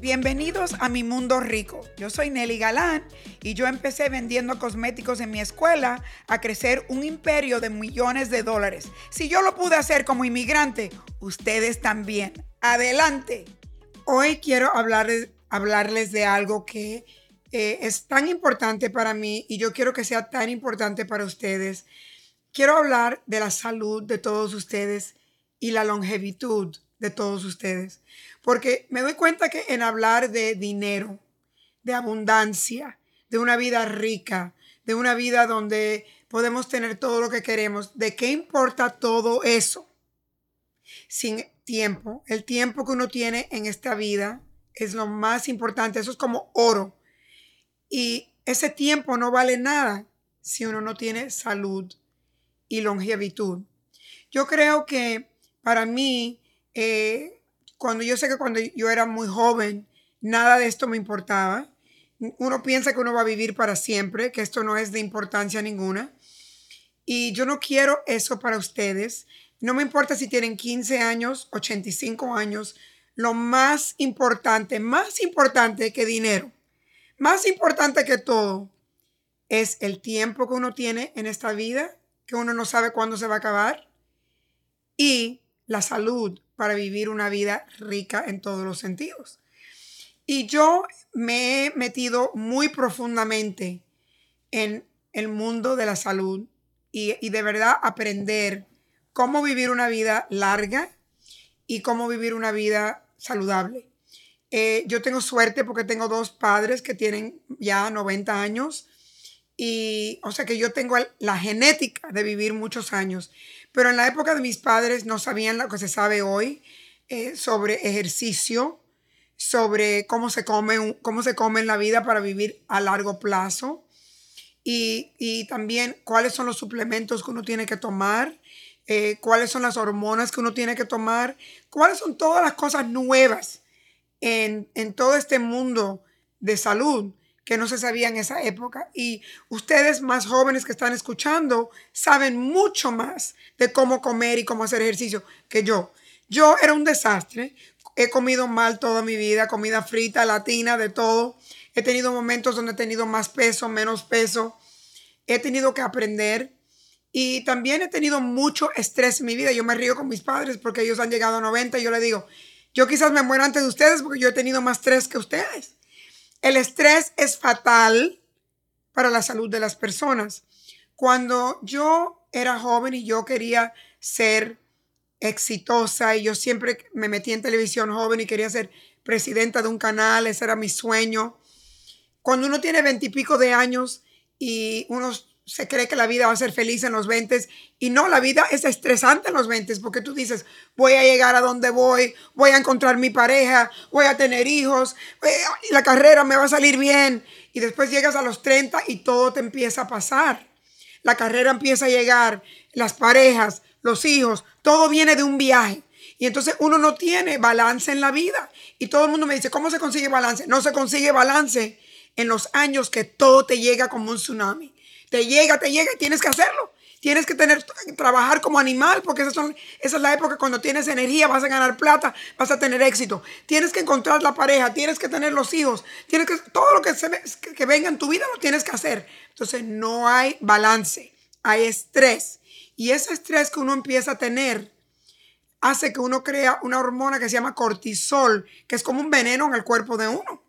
Bienvenidos a mi mundo rico. Yo soy Nelly Galán y yo empecé vendiendo cosméticos en mi escuela a crecer un imperio de millones de dólares. Si yo lo pude hacer como inmigrante, ustedes también. Adelante. Hoy quiero hablarles, hablarles de algo que eh, es tan importante para mí y yo quiero que sea tan importante para ustedes. Quiero hablar de la salud de todos ustedes y la longevitud de todos ustedes. Porque me doy cuenta que en hablar de dinero, de abundancia, de una vida rica, de una vida donde podemos tener todo lo que queremos, ¿de qué importa todo eso? Sin tiempo, el tiempo que uno tiene en esta vida es lo más importante, eso es como oro. Y ese tiempo no vale nada si uno no tiene salud y longevitud. Yo creo que para mí eh, cuando yo sé que cuando yo era muy joven, nada de esto me importaba. Uno piensa que uno va a vivir para siempre, que esto no es de importancia ninguna. Y yo no quiero eso para ustedes. No me importa si tienen 15 años, 85 años. Lo más importante, más importante que dinero, más importante que todo, es el tiempo que uno tiene en esta vida, que uno no sabe cuándo se va a acabar, y la salud para vivir una vida rica en todos los sentidos. Y yo me he metido muy profundamente en el mundo de la salud y, de verdad aprender cómo vivir una vida larga y cómo vivir una vida saludable. Eh, yo tengo suerte porque tengo dos padres que tienen ya 90 años y o sea que yo tengo la genética de vivir muchos años. Pero en la época de mis padres no sabían lo que se sabe hoy eh, sobre ejercicio, sobre cómo se, come, cómo se come en la vida para vivir a largo plazo y, también cuáles son los suplementos que uno tiene que tomar, eh, cuáles son las hormonas que uno tiene que tomar, cuáles son todas las cosas nuevas en, en todo este mundo de salud que no se sabía en esa época. Y ustedes más jóvenes que están escuchando saben mucho más de cómo comer y cómo hacer ejercicio que yo. Yo era un desastre. He comido mal toda mi vida, comida frita, latina, de todo. He tenido momentos donde he tenido más peso, menos peso. He tenido que aprender. Y también he tenido mucho estrés en mi vida. Yo me río con mis padres porque ellos han llegado a 90 y yo les digo, yo quizás me muero antes de ustedes porque yo he tenido más estrés que ustedes. El estrés es fatal para la salud de las personas. Cuando yo era joven y yo quería ser exitosa y yo siempre me metí en televisión joven y quería ser presidenta de un canal, ese era mi sueño. Cuando uno tiene veintipico de años y uno se cree que la vida va a ser feliz en los 20 y no, la vida es estresante en los 20 porque tú dices, voy a llegar a donde voy, voy a encontrar mi pareja, voy a tener hijos, eh, la carrera me va a salir bien. Y después llegas a los 30 y todo te empieza a pasar. La carrera empieza a llegar, las parejas, los hijos, todo viene de un viaje. Y entonces uno no tiene balance en la vida. Y todo el mundo me dice, ¿cómo se consigue balance? No se consigue balance en los años que todo te llega como un tsunami te llega, te llega y tienes que hacerlo. Tienes que tener, trabajar como animal, porque esa, es la época cuando tienes energía, vas a ganar plata, vas a tener éxito. Tienes que encontrar la pareja, tienes que tener los hijos, tienes que, todo lo que, que venga en tu vida lo tienes que hacer. Entonces no hay balance, hay estrés. Y ese estrés que uno empieza a tener hace que uno crea una hormona que se llama cortisol, que es como un veneno en el cuerpo de uno.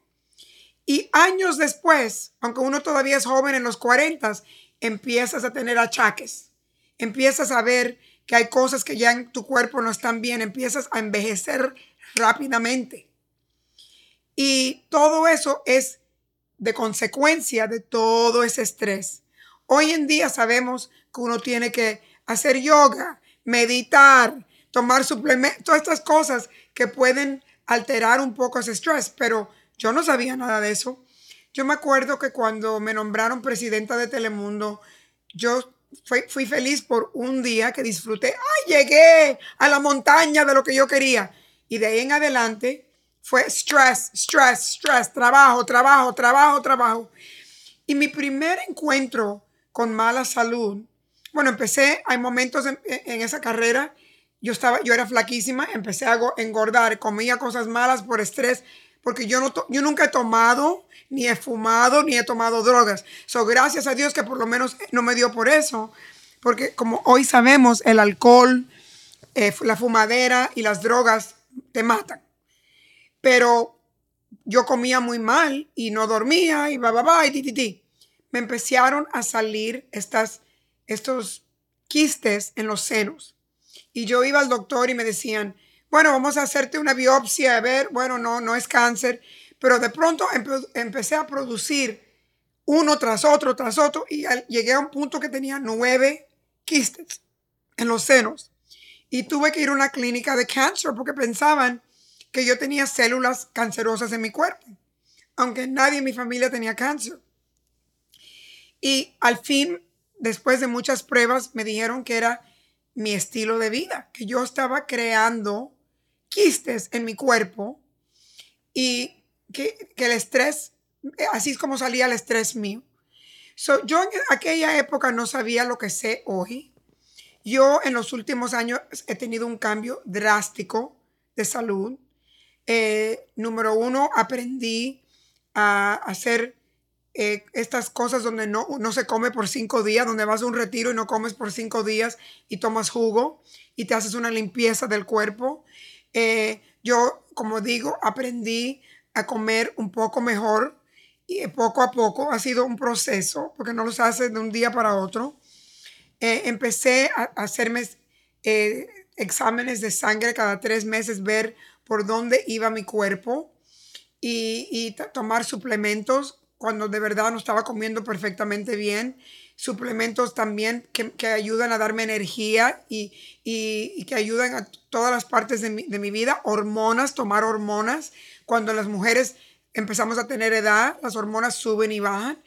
Y años después, aunque uno todavía es joven en los 40, empiezas a tener achaques. Empiezas a ver que hay cosas que ya en tu cuerpo no están bien. Empiezas a envejecer rápidamente. Y todo eso es de consecuencia de todo ese estrés. Hoy en día sabemos que uno tiene que hacer yoga, meditar, tomar suplementos, todas estas cosas que pueden alterar un poco ese estrés, pero yo no sabía nada de eso. Yo me acuerdo que cuando me nombraron presidenta de Telemundo, yo fui, feliz por un día que disfruté. ¡Ay, llegué a la montaña de lo que yo quería! Y de ahí en adelante fue stress, stress, stress, trabajo, trabajo, trabajo, trabajo. Y mi primer encuentro con mala salud, bueno, empecé, hay momentos en, en esa carrera, yo, estaba, yo era flaquísima, empecé a engordar, comía cosas malas por estrés, porque yo, no yo nunca he tomado, ni he fumado, ni he tomado drogas. So, gracias a Dios que por lo menos no me dio por eso, porque como hoy sabemos, el alcohol, eh, la fumadera y las drogas te matan. Pero yo comía muy mal y no dormía y va, va, va, y ti, ti, ti. Me empezaron a salir estas, estos quistes en los senos. Y yo iba al doctor y me decían, bueno, vamos a hacerte una biopsia, a ver, bueno, no, no es cáncer, pero de pronto empecé a producir uno tras otro, tras otro, y llegué a un punto que tenía nueve quistes en los senos. Y tuve que ir a una clínica de cáncer porque pensaban que yo tenía células cancerosas en mi cuerpo, aunque nadie en mi familia tenía cáncer. Y al fin, después de muchas pruebas, me dijeron que era mi estilo de vida, que yo estaba creando quistes en mi cuerpo y que, el estrés, así es como salía el estrés mío. yo en aquella época no sabía lo que sé hoy. Yo en los últimos años he tenido un cambio drástico de salud. Eh, número uno, aprendí a hacer eh, estas cosas donde no, no se come por cinco días, donde vas a un retiro y no comes por cinco días y tomas jugo y te haces una limpieza del cuerpo. Eh, yo, como digo, aprendí a comer un poco mejor y poco a poco ha sido un proceso porque no los hace de un día para otro. Eh, empecé a, hacerme exámenes de sangre cada tres meses, ver por dónde iba mi cuerpo y tomar suplementos cuando de verdad no estaba comiendo perfectamente bien. Suplementos también que, que ayudan a darme energía y, y, que ayudan a todas las partes de mi, de mi vida. Hormonas, tomar hormonas. Cuando las mujeres empezamos a tener edad, las hormonas suben y bajan.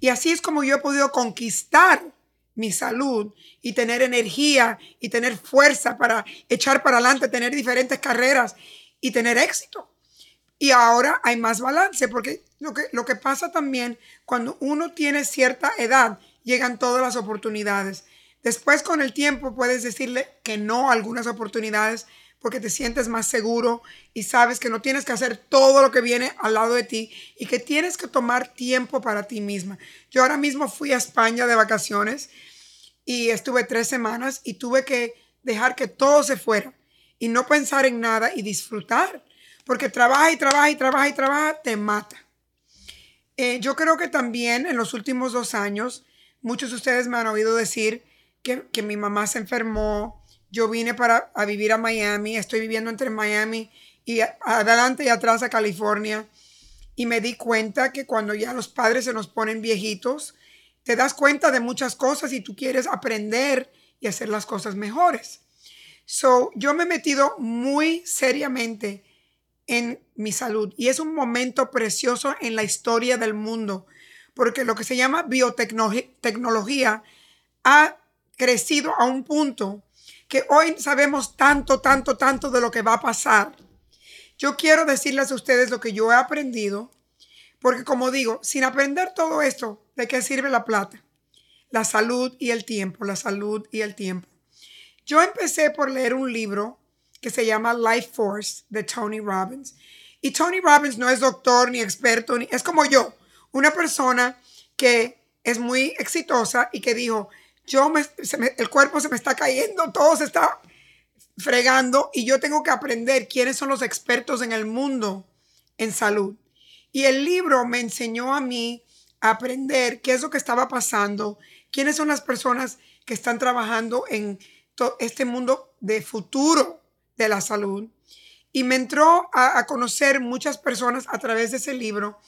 Y así es como yo he podido conquistar mi salud y tener energía y tener fuerza para echar para adelante, tener diferentes carreras y tener éxito. Y ahora hay más balance, porque lo que, lo que pasa también cuando uno tiene cierta edad, llegan todas las oportunidades. Después con el tiempo puedes decirle que no a algunas oportunidades porque te sientes más seguro y sabes que no tienes que hacer todo lo que viene al lado de ti y que tienes que tomar tiempo para ti misma. Yo ahora mismo fui a España de vacaciones y estuve tres semanas y tuve que dejar que todo se fuera y no pensar en nada y disfrutar porque trabaja y trabaja y trabaja y trabaja, te mata. Eh, yo creo que también en los últimos dos años, muchos de ustedes me han oído decir que, mi mamá se enfermó, yo vine para a vivir a Miami, estoy viviendo entre Miami y adelante y atrás a California. Y me di cuenta que cuando ya los padres se nos ponen viejitos, te das cuenta de muchas cosas y tú quieres aprender y hacer las cosas mejores. So, yo me he metido muy seriamente en mi salud. Y es un momento precioso en la historia del mundo, porque lo que se llama biotecnología ha crecido a un punto que hoy sabemos tanto, tanto, tanto de lo que va a pasar. Yo quiero decirles a ustedes lo que yo he aprendido, porque como digo, sin aprender todo esto, ¿de qué sirve la plata? La salud y el tiempo, la salud y el tiempo. Yo empecé por leer un libro que se llama Life Force de Tony Robbins. Y Tony Robbins no es doctor ni experto, ni, es como yo, una persona que es muy exitosa y que dijo, yo me, el cuerpo se me está cayendo, todo se está fregando y yo tengo que aprender quiénes son los expertos en el mundo en salud. Y el libro me enseñó a mí a aprender qué es lo que estaba pasando, quiénes son las personas que están trabajando en este mundo de futuro de la salud. Y me entró a, conocer muchas personas a través de ese libro.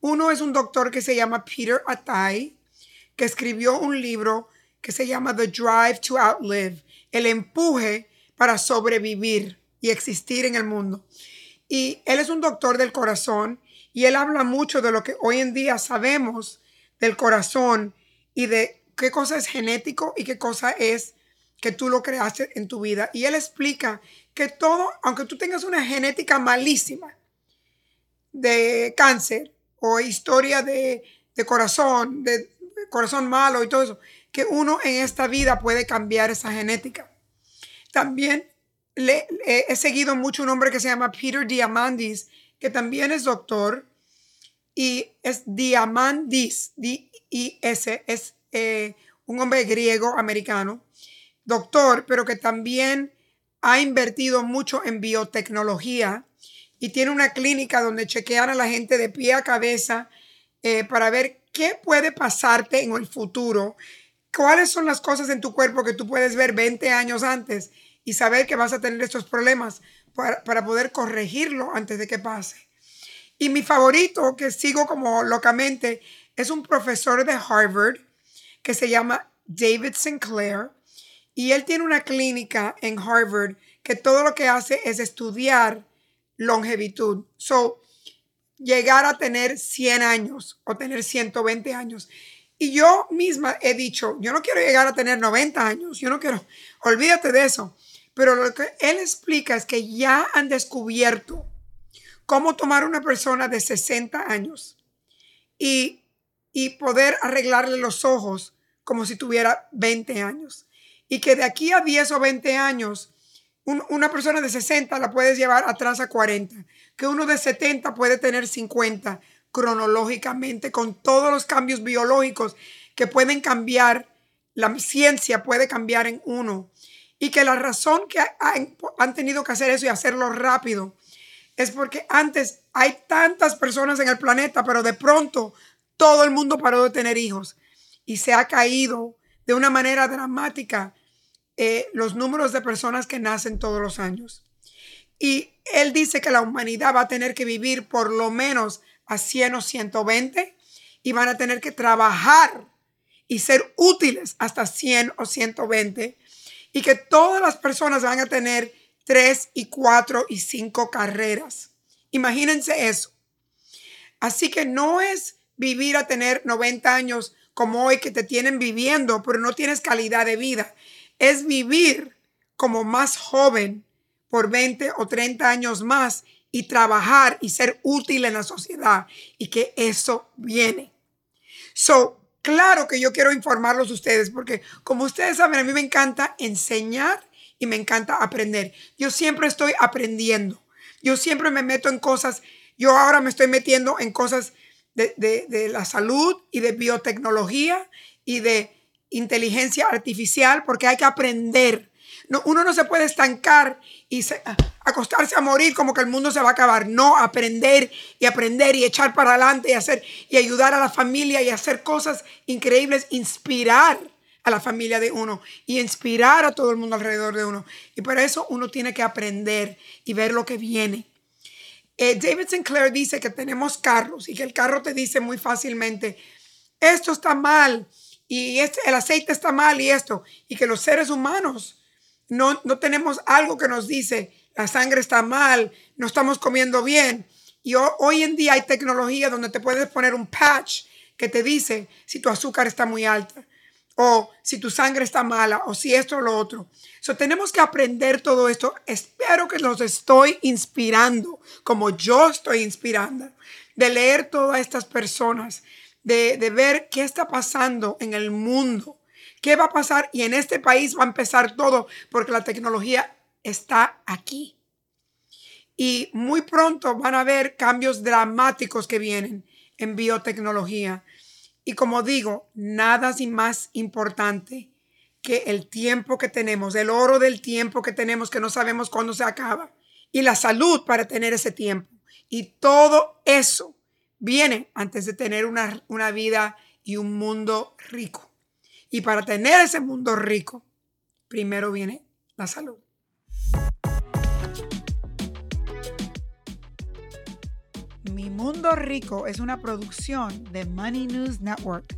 Uno es un doctor que se llama Peter Attai, que escribió un libro que se llama The Drive to Outlive, el empuje para sobrevivir. y existir en el mundo. Y él es un doctor del corazón y él habla mucho de lo que hoy en día sabemos del corazón y de qué cosa es genético y qué cosa es que tú lo creaste en tu vida. Y él explica que todo, aunque tú tengas una genética malísima de cáncer o historia de, corazón, de corazón malo y todo eso, que uno en esta vida puede cambiar esa genética. También he seguido mucho un hombre que se llama Peter Diamandis, que también es doctor y es Diamandis, D-I-S, es eh, un hombre griego americano, doctor, pero que también ha invertido mucho en biotecnología y tiene una clínica donde chequean a la gente de pie a cabeza eh, para ver qué puede pasarte en el futuro, cuáles son las cosas en tu cuerpo que tú puedes ver 20 años antes y saber que vas a tener estos problemas para, para poder corregirlo antes de que pase. Y mi favorito, que sigo como locamente, es un profesor de Harvard que se llama David Sinclair y él tiene una clínica en Harvard que todo lo que hace es estudiar longevitud. So, llegar a tener 100 años o tener 120 años. Y yo misma he dicho, yo no quiero llegar a tener 90 años, yo no quiero, olvídate de eso. Pero lo que él explica es que ya han descubierto cómo tomar una persona de 60 años y, y poder arreglarle los ojos como si tuviera 20 años y que de aquí a 10 o 20 años, una persona de 60 la puedes llevar atrás a 40, que uno de 70 puede tener 50 cronológicamente con todos los cambios biológicos que pueden cambiar, la ciencia puede cambiar en uno. Y que la razón que han, tenido que hacer eso y hacerlo rápido es porque antes hay tantas personas en el planeta, pero de pronto todo el mundo paró de tener hijos y se ha caído de una manera dramática eh, los números de personas que nacen todos los años. Y él dice que la humanidad va a tener que vivir por lo menos a 100 o 120 y van a tener que trabajar y ser útiles hasta 100 o 120 y que todas las personas van a tener 3 y 4 y 5 carreras. Imagínense eso. Así que no es vivir a tener 90 años como hoy que te tienen viviendo, pero no tienes calidad de vida es vivir como más joven por 20 o 30 años más y trabajar y ser útil en la sociedad y que eso viene. So, claro que yo quiero informarlos a ustedes porque como ustedes saben, a mí me encanta enseñar y me encanta aprender. Yo siempre estoy aprendiendo. Yo siempre me meto en cosas. Yo ahora me estoy metiendo en cosas de, de la salud y de biotecnología y de inteligencia artificial porque hay que aprender. No, uno no se puede estancar y acostarse a morir como que el mundo se va a acabar. No, aprender y aprender y echar para adelante y hacer y ayudar a la familia y hacer cosas increíbles, inspirar a la familia de uno y inspirar a todo el mundo alrededor de uno. Y para eso uno tiene que aprender y ver lo que viene. Eh, David Sinclair dice que tenemos carros y que el carro te dice muy fácilmente, esto está mal, y este, el aceite está mal y esto, y que los seres humanos no, no tenemos algo que nos dice, la sangre está mal, no estamos comiendo bien. Y hoy en día hay tecnología donde te puedes poner un patch que te dice si tu azúcar está muy alta o si tu sangre está mala o si esto o lo otro. So, tenemos que aprender todo esto. Espero que los estoy inspirando como yo estoy inspirando de leer todas estas personas de, ver qué está pasando en el mundo, qué va a pasar y en este país va a empezar todo porque la tecnología está aquí. Y muy pronto van a haber cambios dramáticos que vienen en biotecnología. Y como digo, nada es más importante que el tiempo que tenemos, el oro del tiempo que tenemos que no sabemos cuándo se acaba. Y la salud para tener ese tiempo. Y todo eso viene antes de tener una, una vida y un mundo rico. Y para tener ese mundo rico, primero viene la salud. Mi Mundo Rico es una producción de Money News Network.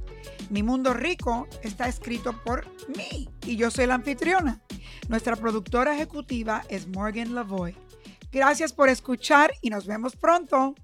Mi Mundo Rico está escrito por mí y yo soy la anfitriona. Nuestra productora ejecutiva es Morgan Lavoy. Gracias por escuchar y nos vemos pronto.